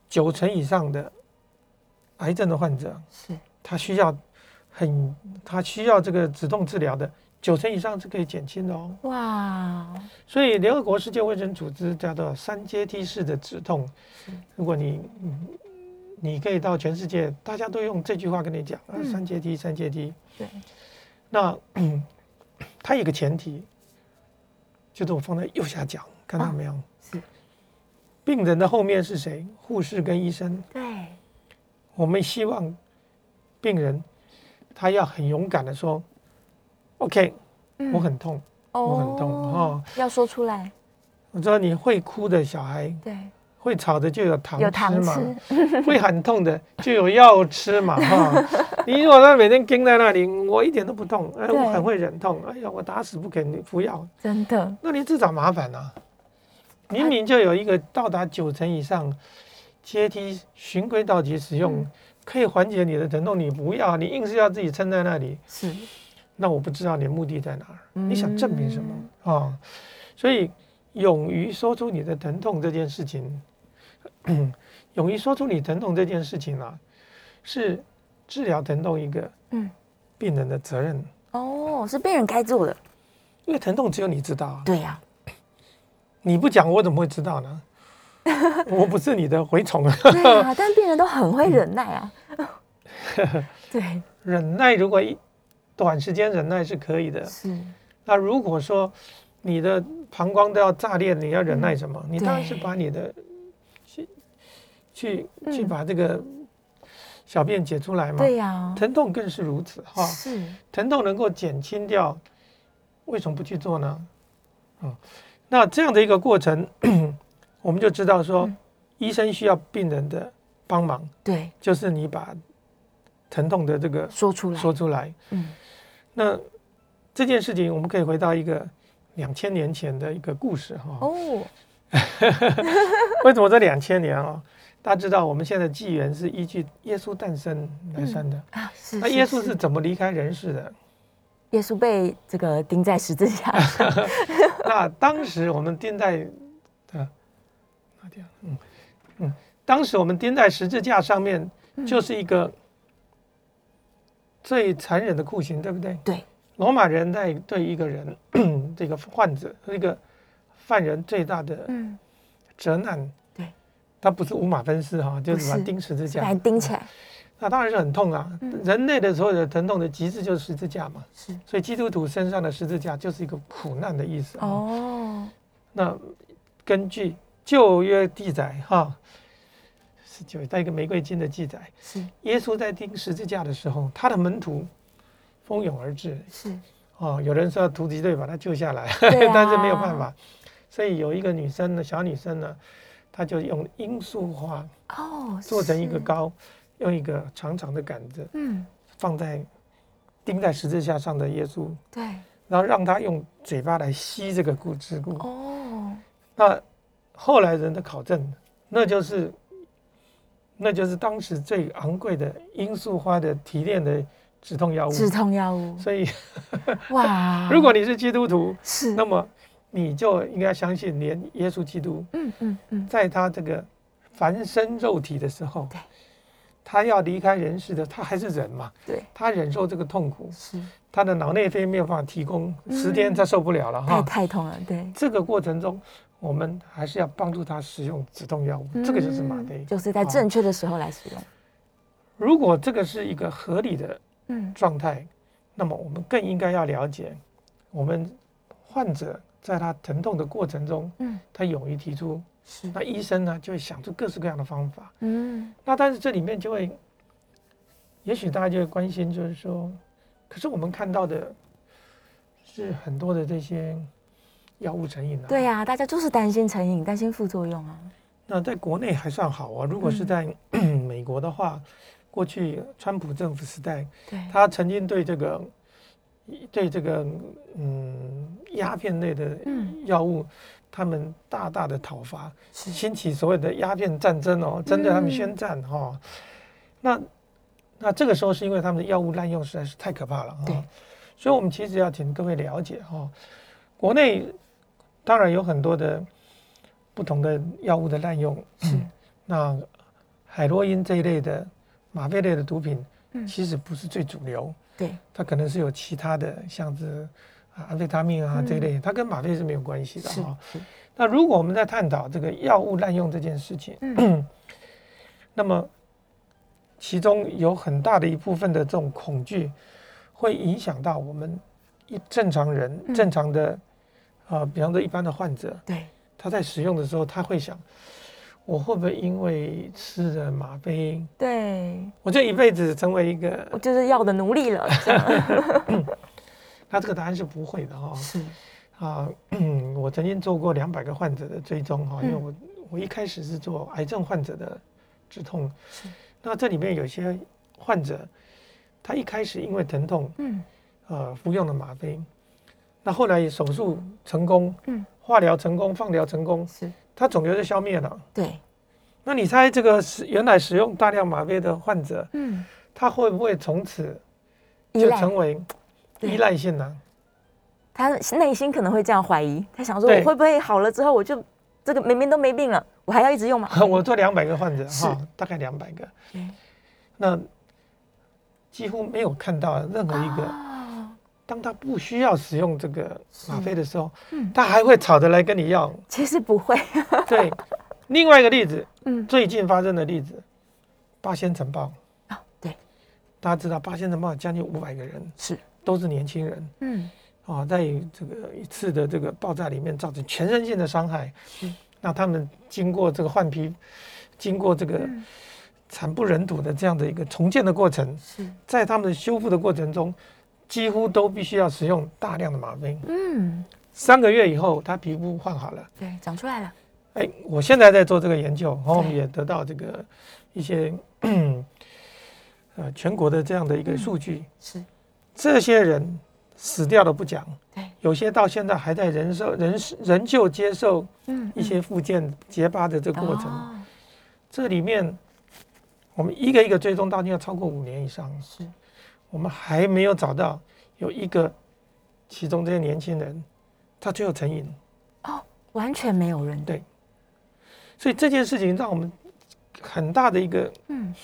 C: 九成以上的癌症的患者是，他需要很他需要这个止痛治疗的。九成以上是可以减轻的哦。哇！所以联合国世界卫生组织叫做三阶梯式的止痛。如果你你可以到全世界，大家都用这句话跟你讲啊，三阶梯，三阶梯。对。那 它有个前提，就是我放在右下角，看到没有？是。病人的后面是谁？护士跟医生。对。我们希望病人他要很勇敢的说。OK，我很痛，我很痛哈，
B: 要说出来。
C: 我知道你会哭的小孩，对，会吵的就有糖吃嘛，会很痛的就有药吃嘛哈。你如果他每天盯在那里，我一点都不痛，哎，我很会忍痛，哎呀，我打死不给你服药，
B: 真的。
C: 那你自找麻烦啊！明明就有一个到达九成以上阶梯循规蹈矩使用，可以缓解你的疼痛，你不要，你硬是要自己撑在那里，是。那我不知道你的目的在哪儿，你想证明什么啊？所以，勇于说出你的疼痛这件事情，勇于说出你疼痛这件事情啊，是治疗疼痛一个嗯病人的责任
B: 哦，是病人该做的，
C: 因为疼痛只有你知道啊。
B: 对呀，
C: 你不讲我怎么会知道呢？我不是你的蛔虫
B: 啊。对啊，但病人都很会忍耐啊。对，
C: 忍耐如果一。短时间忍耐是可以的。是。那如果说你的膀胱都要炸裂，你要忍耐什么？你当然是把你的去去去把这个小便解出来嘛。
B: 对呀。
C: 疼痛更是如此哈。是。疼痛能够减轻掉，为什么不去做呢？嗯。那这样的一个过程，我们就知道说，医生需要病人的帮忙。
B: 对。
C: 就是你把疼痛的这个
B: 说出来，
C: 说出来。嗯。那这件事情，我们可以回到一个两千年前的一个故事哈。哦，为什么这两千年啊？大家知道，我们现在纪元是依据耶稣诞生来算的啊。是。那耶稣是怎么离开人世的？
B: 耶稣被这个钉在十字架上。
C: 那当时我们钉在的哪点？嗯嗯，当时我们钉在十字架上面，就是一个。最残忍的酷刑，对不对？
B: 对，
C: 罗马人在对一个人，这个患者，一个犯人最大的责难，对，他不是五马分尸哈，就是把钉十字架，
B: 把钉起来，
C: 那当然是很痛啊。人类的所有的疼痛的极致就是十字架嘛，是，所以基督徒身上的十字架就是一个苦难的意思哦。那根据旧约记载哈。是就带一个玫瑰金的记载，是。耶稣在钉十字架的时候，他的门徒蜂拥而至，是。哦，有人说突击队把他救下来，但是没有办法，所以有一个女生呢，小女生呢，她就用罂粟花哦做成一个膏，用一个长长的杆子，嗯，放在钉在十字架上的耶稣，对，然后让他用嘴巴来吸这个骨质固。哦，那后来人的考证，那就是那就是当时最昂贵的罂粟花的提炼的止痛药物。
B: 止痛药物。
C: 所以，哇，如果你是基督徒，是那么你就应该相信，连耶稣基督，嗯嗯嗯，在他这个凡身肉体的时候，对。他要离开人世的，他还是人嘛？
B: 对，
C: 他忍受这个痛苦，是他的脑内啡没有办法提供，十天他受不了了哈，
B: 太痛了。对，
C: 这个过程中，我们还是要帮助他使用止痛药物，这个就是吗啡，
B: 就是在正确的时候来使用。
C: 如果这个是一个合理的嗯状态，那么我们更应该要了解，我们患者在他疼痛的过程中，嗯，他勇于提出。是那医生呢，就会想出各式各样的方法。嗯，那但是这里面就会，也许大家就会关心，就是说，可是我们看到的是很多的这些药物成瘾啊。
B: 对呀，大家就是担心成瘾，担心副作用啊。
C: 那在国内还算好啊，如果是在美国的话，过去川普政府时代，对，他曾经对这个对这个嗯鸦片类的药物。他们大大的讨伐，兴起所谓的鸦片战争哦，针对他们宣战哈。那那这个时候是因为他们的药物滥用实在是太可怕了啊。所以我们其实要请各位了解哈，国内当然有很多的不同的药物的滥用，是那海洛因这一类的吗啡类的毒品，其实不是最主流，
B: 对，
C: 它可能是有其他的，像是啊。安非他命啊这一类，它跟吗啡是没有关系的哈。那如果我们在探讨这个药物滥用这件事情，那么其中有很大的一部分的这种恐惧，会影响到我们一正常人正常的啊，比方说一般的患者，
B: 对，
C: 他在使用的时候，他会想，我会不会因为吃了吗啡，
B: 对
C: 我这一辈子成为一个，
B: 我就是药的奴隶了。
C: 那这个答案是不会的哈。是啊，我曾经做过两百个患者的追踪哈，因为我我一开始是做癌症患者的止痛。是。那这里面有些患者，他一开始因为疼痛，嗯，呃，服用了吗啡，那后来手术成功，嗯，化疗成功，放疗成功，是，他肿瘤就消灭了。
B: 对。
C: 那你猜这个是原来使用大量吗啡的患者，嗯，他会不会从此就成为？依赖性呢？
B: 他内心可能会这样怀疑，他想说：“我会不会好了之后，我就这个明明都没病了，我还要一直用吗？”
C: 我做两百个患者哈，大概两百个，那几乎没有看到任何一个，当他不需要使用这个吗啡的时候，嗯。他还会吵着来跟你要。
B: 其实不会。
C: 对，另外一个例子，嗯，最近发生的例子，八仙城堡。啊，
B: 对，
C: 大家知道八仙城堡将近五百个人
B: 是。
C: 都是年轻人，嗯，啊，在这个一次的这个爆炸里面造成全身性的伤害，嗯，那他们经过这个换皮，经过这个惨不忍睹的这样的一个重建的过程，是。在他们修复的过程中，几乎都必须要使用大量的吗啡，嗯，三个月以后，他皮肤换好了，
B: 对，长出来了，
C: 哎，我现在在做这个研究，然后我们也得到这个一些 呃全国的这样的一个数据，是。这些人死掉了不讲，对，有些到现在还在人受人仍旧接受一些复健结疤的这个过程。这里面我们一个一个追踪，到今要超过五年以上，是我们还没有找到有一个其中这些年轻人他最后成瘾。
B: 哦，完全没有人
C: 对，所以这件事情让我们很大的一个嗯。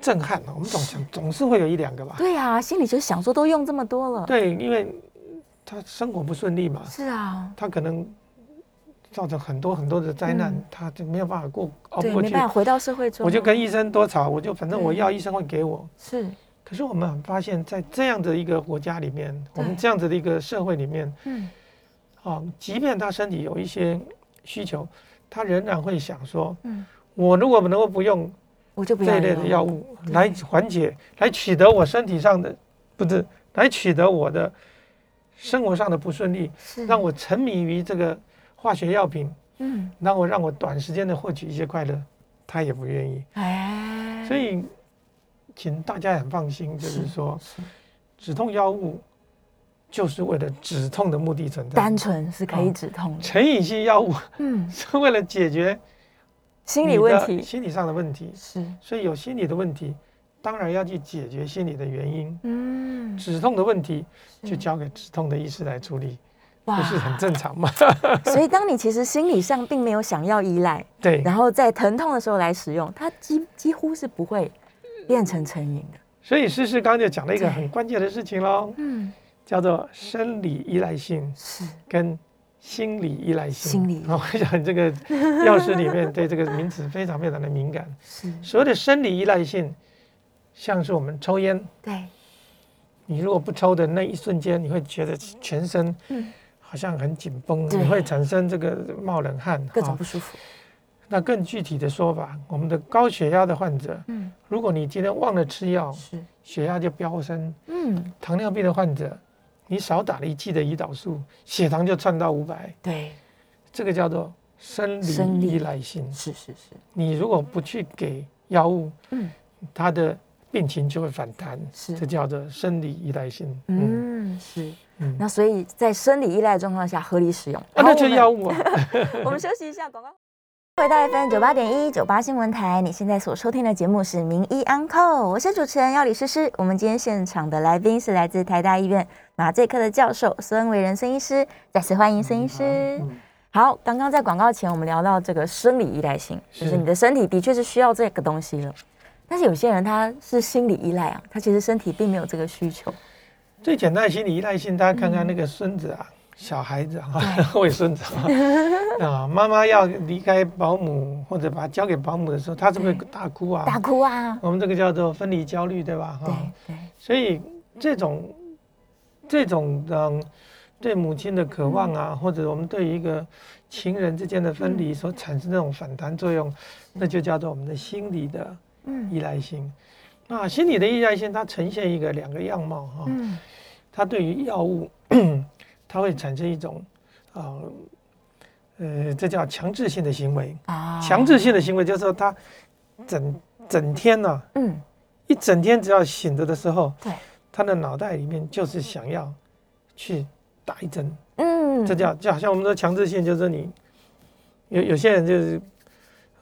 C: 震撼了，我们总想总是会有一两个吧。
B: 对呀，心里就想说，都用这么多了。
C: 对，因为他生活不顺利嘛。
B: 是啊。
C: 他可能造成很多很多的灾难，他就没有办法过熬过
B: 去。没办法回到社会中。
C: 我就跟医生多吵，我就反正我要医生会给我。
B: 是。
C: 可是我们很发现，在这样的一个国家里面，我们这样子的一个社会里面，嗯，啊，即便他身体有一些需求，他仍然会想说，嗯，我如果能够不用。
B: 我就不
C: 这一类的药物来缓解，来取得我身体上的，不是来取得我的生活上的不顺利，让我沉迷于这个化学药品，嗯，让我让我短时间的获取一些快乐，他也不愿意。哎，所以请大家很放心，就是说，止痛药物就是为了止痛的目的存在，
B: 单纯是可以止痛的。
C: 成瘾性药物
B: 嗯，
C: 是为了解决
B: 心理问题。
C: 心理上的问题，
B: 是，
C: 所以有心理的问题，当然要去解决心理的原因。
B: 嗯，
C: 止痛的问题就交给止痛的医师来处理，不是很正常吗？
B: 所以当你其实心理上并没有想要依赖，
C: 对，
B: 然后在疼痛的时候来使用，它几几乎是不会变成成瘾的。
C: 所以诗诗刚刚就讲了一个很关键的事情喽，
B: 嗯，
C: 叫做生理依赖性
B: 是。
C: 跟心理依赖性。
B: 心理。
C: 哦，我想这个药师里面对这个名词非常非常的敏感。
B: 是，
C: 所谓的生理依赖性，像是我们抽烟，
B: 对，
C: 你如果不抽的那一瞬间，你会觉得全身
B: 嗯。
C: 好像很紧绷，
B: 对。
C: 你会产生这个冒冷汗，
B: 各种不舒服。
C: 那更具体的说法，我们的高血压的患者，
B: 嗯，
C: 如果你今天忘了吃药，
B: 是，
C: 血压就飙升；
B: 嗯，
C: 糖尿病的患者，你少打了一剂的胰岛素，血糖就窜到五百，
B: 对，
C: 这个叫做生
B: 生理。
C: 理依赖性。
B: 是是是，
C: 你如果不去给药物，
B: 嗯。
C: 它的病情就会反弹，
B: 是。
C: 这叫做生理依赖性。嗯
B: 嗯。是。
C: 嗯，
B: 那所以在生理依赖的状况下合理使用，
C: 啊，那就
B: 我们
C: 药物啊。
B: 我们休息一下，广告。回到 FM 九八点一九八新闻台，你现在所收听的节目是《名医安扣》，我是主持人要李诗诗。我们今天现场的来宾是来自台大医院麻醉科的教授孙维仁孙医师，再次欢迎孙医师。
C: 嗯
B: 好，刚刚在广告前我们聊到这个生理依赖性，就是
C: 是
B: 你的身体的确是需要这个东西了，但是有些人他是心理依赖啊，他其实身体并没有这个需求。
C: 最简单的心理依赖性，大家看看那个孙子啊，小孩子啊，外孙子啊，啊，妈妈要离开保姆或者把他交给保姆的时候，他是不是大哭啊？
B: 大哭啊，
C: 我们这个叫做分离焦虑，对吧？
B: 对
C: 哈，
B: 对，
C: 所以这种这种嗯，对母亲的渴望啊，或者我们对于一个情人之间的分离所产生这种反弹作用，那就叫做我们的心理的
B: 嗯。
C: 依赖性。那心理的依赖性，它呈现一个两个样貌哈。
B: 嗯，
C: 它对于药物，它会产生一种啊呃这叫强制性的行为。
B: 啊
C: 强制性的行为就是说，他整整天呢、
B: 嗯，
C: 一整天只要醒着的时候，
B: 对，
C: 他的脑袋里面就是想要去打一针。
B: 嗯，
C: 这叫就好像我们说强制性，就是你有有些人就是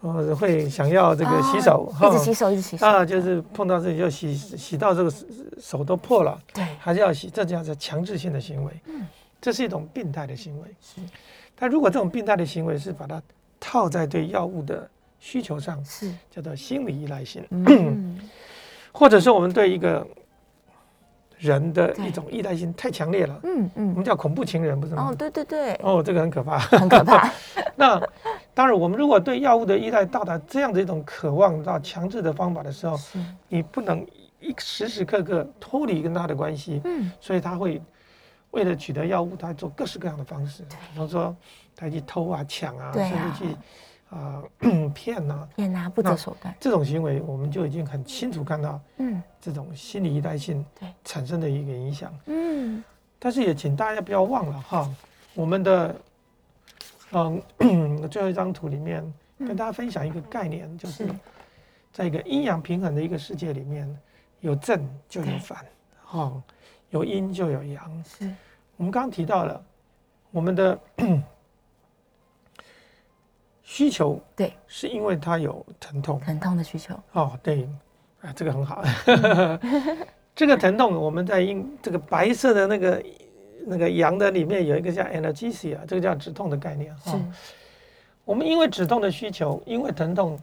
C: 哦会想要这个洗手
B: 哦一直洗手，一直洗手
C: 啊，就是碰到这里就洗洗到这个手手都破了，
B: 对，
C: 还是要洗，这叫做强制性的行为。
B: 嗯
C: 这是一种病态的行为。
B: 是。
C: 但如果这种病态的行为是把它套在对药物的需求上，
B: 是，
C: 叫做心理依赖性，
B: 嗯，
C: 或者是我们对一个人的一种依赖性太强烈了，
B: 嗯嗯。
C: 我们
B: 嗯，
C: 叫恐怖情人，不是吗？
B: 哦，？对对对，
C: 哦，这个很可怕。
B: 很可怕，
C: 那当然，我们如果对药物的依赖到达这样的一种渴望到强制的方法的时候，你不能一时时刻刻脱离跟他的关系，
B: 嗯，
C: 所以他会为了取得药物，他做各式各样的方式，比方说他去偷啊、抢啊，甚至去 啊、骗呐、
B: 天哪，不择手段，
C: 这种行为，我们就已经很清楚看到
B: 嗯。
C: 这种心理依赖性
B: 对。
C: 产生的一个影响。
B: 嗯，
C: 但是也请大家不要忘了哈，我们的嗯 最后一张图里面跟大家分享一个概念，就是。
B: 是
C: 在一个阴阳平衡的一个世界里面，有正就有反，哈，有阴就有阳。
B: 是，
C: 我们刚刚提到了我们的 需求，
B: 对，
C: 是因为它有疼痛。
B: 疼痛的需求，
C: 哦，对，啊，这个很好。这个疼痛，我们在阴这个白色的那个那个阳的里面有一个叫 analgesia，这个叫止痛的概念。
B: 是
C: 哈、，我们因为止痛的需求，因为疼痛，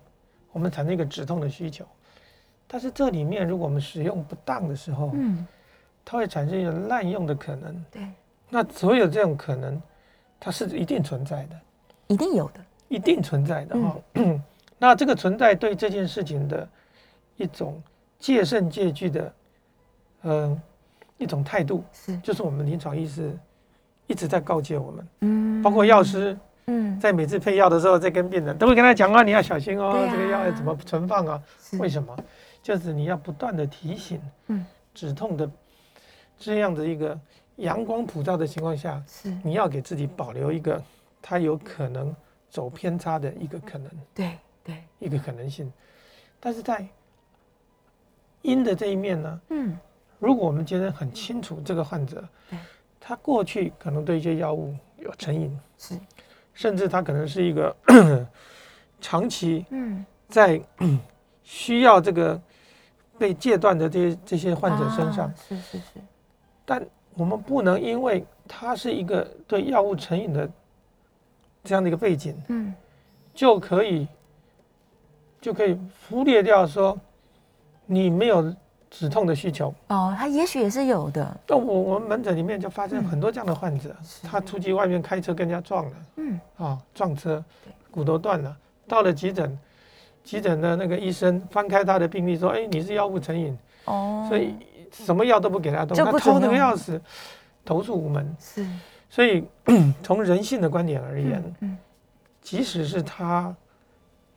C: 我们产生一个止痛的需求。但是这里面，如果我们使用不当的时候，
B: 嗯，
C: 它会产生一个滥用的可能。
B: 对，
C: 那所有这种可能，它是一定存在的，
B: 一定有的，
C: 一定存在的哈、
B: 嗯
C: 那这个存在对这件事情的一种戒慎戒惧的，嗯、一种态度，
B: 是，
C: 就是我们临床医师一直在告诫我们，
B: 嗯。
C: 包括药，师
B: 嗯，
C: 在每次配药的时候，在跟病人都会跟他讲啊，你要小心哦，这个药要怎么存放啊？
B: 是。
C: 为什么？就是你要不断的提醒，
B: 嗯，
C: 止痛的这样的一个阳光普照的情况下，
B: 是，
C: 你要给自己保留一个他有可能走偏差的一个可能，
B: 对对，
C: 一个可能性。但是在阴的这一面呢，
B: 嗯，
C: 如果我们觉得很清楚这个患者
B: 对，
C: 他过去可能对一些药物有成瘾，
B: 是，
C: 甚至他可能是一个 长期
B: 嗯，
C: 在需要这个被戒断的这些这些患者身上
B: 啊，是是是，
C: 但我们不能因为他是一个对药物成瘾的这样的一个背景，
B: 嗯，
C: 就可以就可以忽略掉说你没有止痛的需求。
B: 哦，他也许也是有的，
C: 那我我们门诊里面就发生
B: 嗯
C: 很多这样的患者，他出去外面开车跟人家撞了，
B: 嗯，
C: 啊，撞车，骨头断了，到了急诊，急诊的那个医生翻开他的病历说，哎，你是药物成瘾，
B: 哦，
C: 所以什么药都不给他动，他痛得
B: 不主动
C: 个要死，投诉无门。
B: 是，
C: 所以 从人性的观点而言，
B: 嗯嗯，
C: 即使是他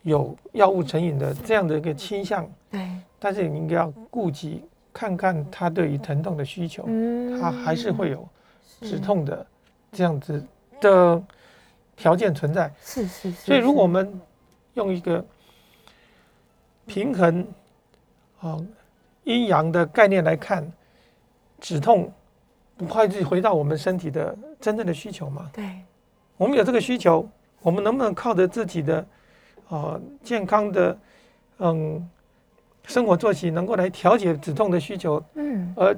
C: 有药物成瘾的这样的一个倾向，
B: 对，
C: 但是你应该要顾及看看他对于疼痛的需求，
B: 嗯。
C: 他还是会有止痛的这样子的条件存在。
B: 是是是，
C: 所以，如果我
B: 是
C: 们用一个平衡啊阴阳的概念来看，止痛不会是回到我们身体的真正的需求嘛？
B: 对，
C: 我们有这个需求，我们能不能靠着自己的啊健康的嗯生活作息，能够来调节止痛的需求，
B: 嗯，
C: 而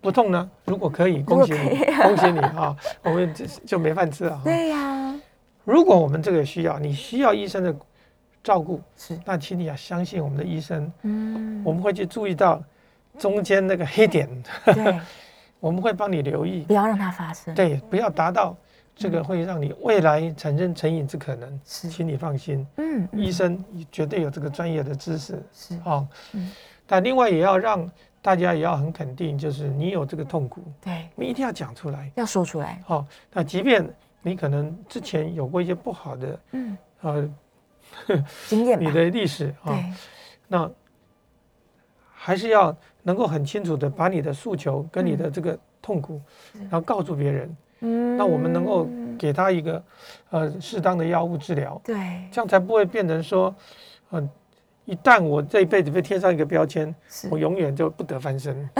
C: 不痛呢？如果可以，恭喜你，恭喜你啊！我们就就没饭吃了。
B: 对呀，
C: 如果我们这个需要，你需要医生的照顾，
B: 是，
C: 那请你要相信我们的医生，
B: 嗯，
C: 我们会去注意到中间那个黑点，
B: 对，
C: 我们会帮你留意，
B: 不要让它发生，
C: 对，不要达到这个会让你未来产生成瘾之可能，
B: 是。
C: 请你放心，
B: 嗯，嗯。
C: 医生绝对有这个专业的知识
B: 是，
C: 啊
B: 嗯。
C: 但另外也要让大家也要很肯定，就是你有这个痛苦，
B: 对，
C: 你一定要讲出来。
B: 要说出来，
C: 好，那即便你可能之前有过一些不好的
B: 嗯，
C: 呃
B: 经验，
C: 你的历史啊，那还是要能够很清楚的把你的诉求跟你的这个痛苦，然后告诉别人，
B: 嗯，
C: 那我们能够给他一个呃适当的药物治疗，
B: 对，
C: 这样才不会变成说，呃，一旦我这一辈子被贴上一个标签，我永远就不得翻身。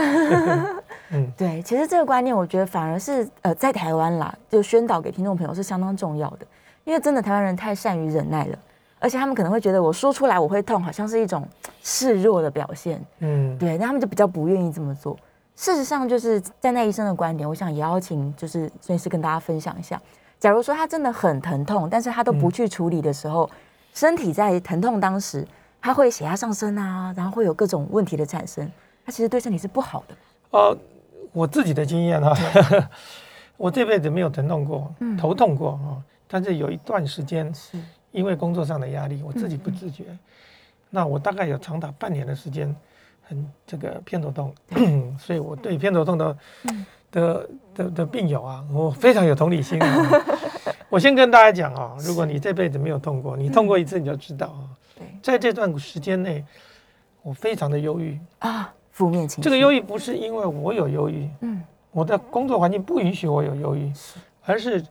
C: 嗯，
B: 对，其实这个观念，我觉得反而是呃，在台湾啦，就宣导给听众朋友是相当重要的，因为真的台湾人太善于忍耐了，而且他们可能会觉得我说出来我会痛，好像是一种示弱的表现，
C: 嗯，
B: 对，那他们就比较不愿意这么做。事实上，就是站在医生的观点，我想也邀请就是孙医师跟大家分享一下，假如说他真的很疼痛，但是他都不
C: 嗯
B: 去处理的时候，身体在疼痛当时，他会血压上升啊，然后会有各种问题的产生，他其实对身体是不好的。
C: 呃，我自己的经验啊，我这辈子没有疼痛过，
B: 嗯。
C: 头痛过啊，但是有一段时间
B: 是，
C: 因为工作上的压力，我自己不自觉，那我大概有长达半年的时间，很这个偏头痛，所以我对偏头痛的、
B: 嗯。
C: 的的的病友啊，我非常有同理心啊。我先跟大家讲啊，如果你这辈子没有痛过，你痛过一次你就知道啊，
B: 对。
C: 在这段时间内，我非常的忧郁。
B: 啊，负面情绪。
C: 这个忧郁不是因为我有忧郁，
B: 嗯，
C: 我的工作环境不允许我有忧郁，而是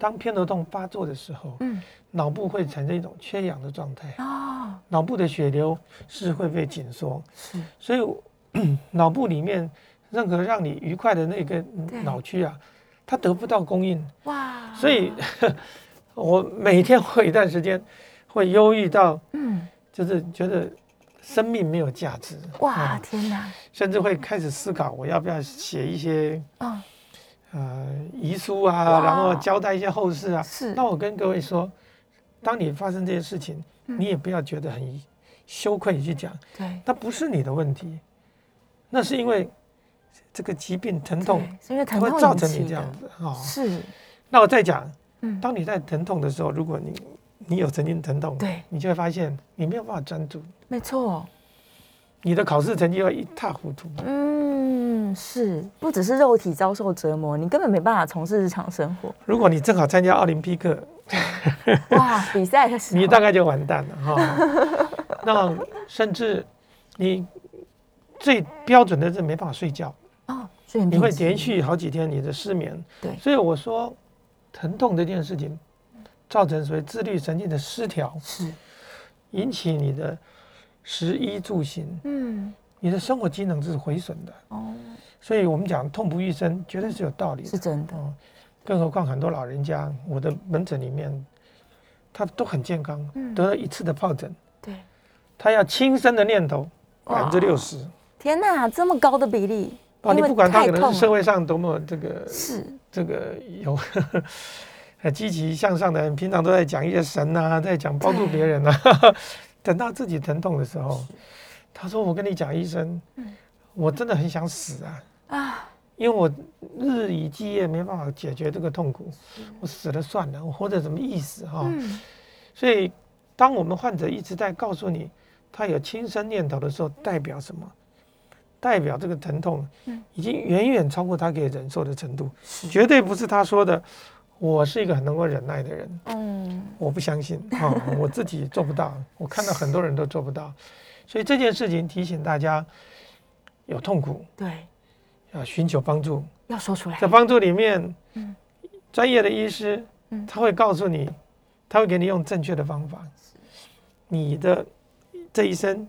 C: 当偏头痛发作的时候，
B: 嗯，
C: 脑部会产生一种缺氧的状态，
B: 哦，
C: 脑部的血流是会被紧缩，
B: 是，
C: 所以我 脑部里面任何让你愉快的那个
B: 对。
C: 脑区啊，它得不到供应，
B: 哇，
C: 所以 我每天会有一段时间会忧郁到，
B: 嗯，
C: 就是觉得生命没有价值，
B: 哇，
C: 啊
B: 天哪，
C: 甚至会开始思考我要不要写一些
B: 哦，
C: 呃遗书啊，然后交代一些后事啊。
B: 是，
C: 那我跟各位说，当你发生这些事情，
B: 嗯。
C: 你也不要觉得很羞愧去讲，
B: 对，
C: 那不是你的问题，那是因为这个疾病疼痛，
B: 是因为
C: 它
B: 疼痛
C: 会造成你这样子哦。
B: 是，
C: 那我再讲，
B: 嗯，
C: 当你在疼痛的时候，如果你你有曾经疼痛，
B: 对，
C: 你就会发现你没有办法专注，
B: 没错，
C: 你的考试成绩会一塌糊涂。
B: 嗯，是，不只是肉体遭受折磨，你根本没办法从事日常生活。
C: 如果你正好参加奥林匹克，
B: 哇，比赛的时候，
C: 你大概就完蛋了哈。那甚至你最标准的是没办法睡觉，
B: 哦，睡
C: 你会连续好几天你的失眠。
B: 对
C: 所以我说，疼痛这件事情造成所谓自律神经的失调，
B: 是，
C: 引起你的食衣住行，
B: 嗯，
C: 你的生活机能是毁损的。
B: 哦，
C: 所以我们讲痛不欲生，绝对是有道理的。
B: 是真的。
C: 哦，更何况很多老人家，我的门诊里面，他都很健康，得了一次的疱疹，
B: 对，
C: 他要轻生的念头百分之六十。
B: 天哪，这么高的比例！
C: 哦，你不管他可能是社会上多么这个
B: 是
C: 这个有 很积极向上的人，平常都在讲一些神啊，在讲帮助别人啊，等到自己疼痛的时候，他说：“我跟你讲，医生，我真的很想死啊。啊！因为我日以继夜没办法解决这个痛苦，我死了算了，我活着什么意思哈？所以，当我们患者一直在告诉你他有轻生念头的时候，代表什么？代表这个疼痛，已经远远超过他可以忍受的程度，绝对不是他说的。我是一个很能够忍耐的人，嗯，我不相信啊，我自己做不到，我看到很多人都做不到，所以这件事情提醒大家，有痛苦，
B: 对，
C: 要寻求帮助，
B: 要说出来。
C: 在帮助里面，嗯，专业的医师，嗯，他会告诉你，他会给你用正确的方法，你的这一生。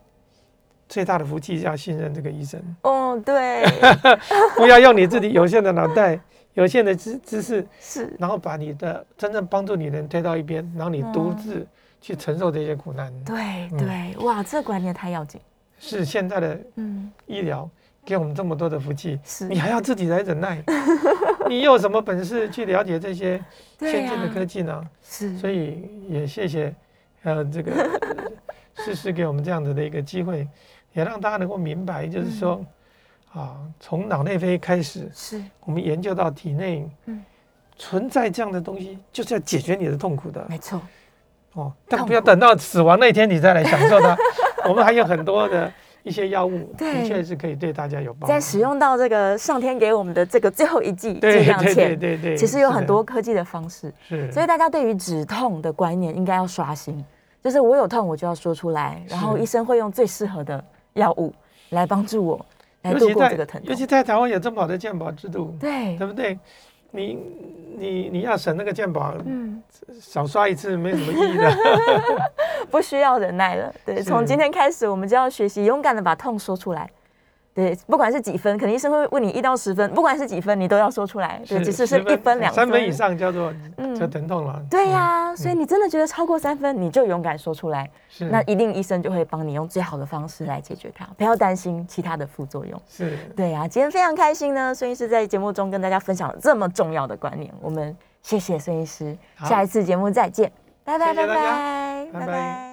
C: 最大的福气是要信任这个医生。
B: 哦，对，
C: 不要用你自己有限的脑袋、有限的知知识，
B: 是，
C: 然后把你的真正帮助你的人推到一边，然后你独自去承受这些苦难。
B: 对对，哇，这观念太要紧。
C: 是现在的嗯。医疗给我们这么多的福气，是。你还要自己来忍耐，你有什么本事去了解这些先进的科技呢？是，所以也谢谢呃这个 诗诗给我们这样子的一个机会。也让大家能够明白，就是说，啊，从脑内啡开始，是。我们研究到体内，嗯，存在这样的东西，就是要解决你的痛苦的，
B: 没错，
C: 哦，但不要等到死亡那天你再来享受它。我们还有很多的一些药物，的确是可以对大家有帮助。
B: 在使用到这个上天给我们的这个最后一剂
C: 剂量前，对对对，
B: 其实有很多科技的方式，
C: 是，
B: 所以大家对于止痛的观念应该要刷新，就是我有痛我就要说出来，然后医生会用最适合的。药物来帮助我来度过这个疼痛，
C: 尤其在台湾有这么好的健保制度，
B: 对
C: 对不对？你你你要省那个鉴宝，嗯，少刷一次没什么意义的，
B: 不需要忍耐了。对，从今天开始，我们就要学习勇敢的把痛说出来。对，不管是几分，肯定医生会问你一到十分，不管是几分，你都要说出来。对，只是是一分两
C: 三分以上叫做就疼痛了。
B: 对呀，所以你真的觉得超过三分，你就勇敢说出来。是，那一定医生就会帮你用最好的方式来解决它，不要担心其他的副作用。
C: 是，
B: 对呀，今天非常开心呢，孙医师在节目中跟大家分享了这么重要的观念，我们谢谢孙医师，下一次节目再见，拜拜拜拜拜拜。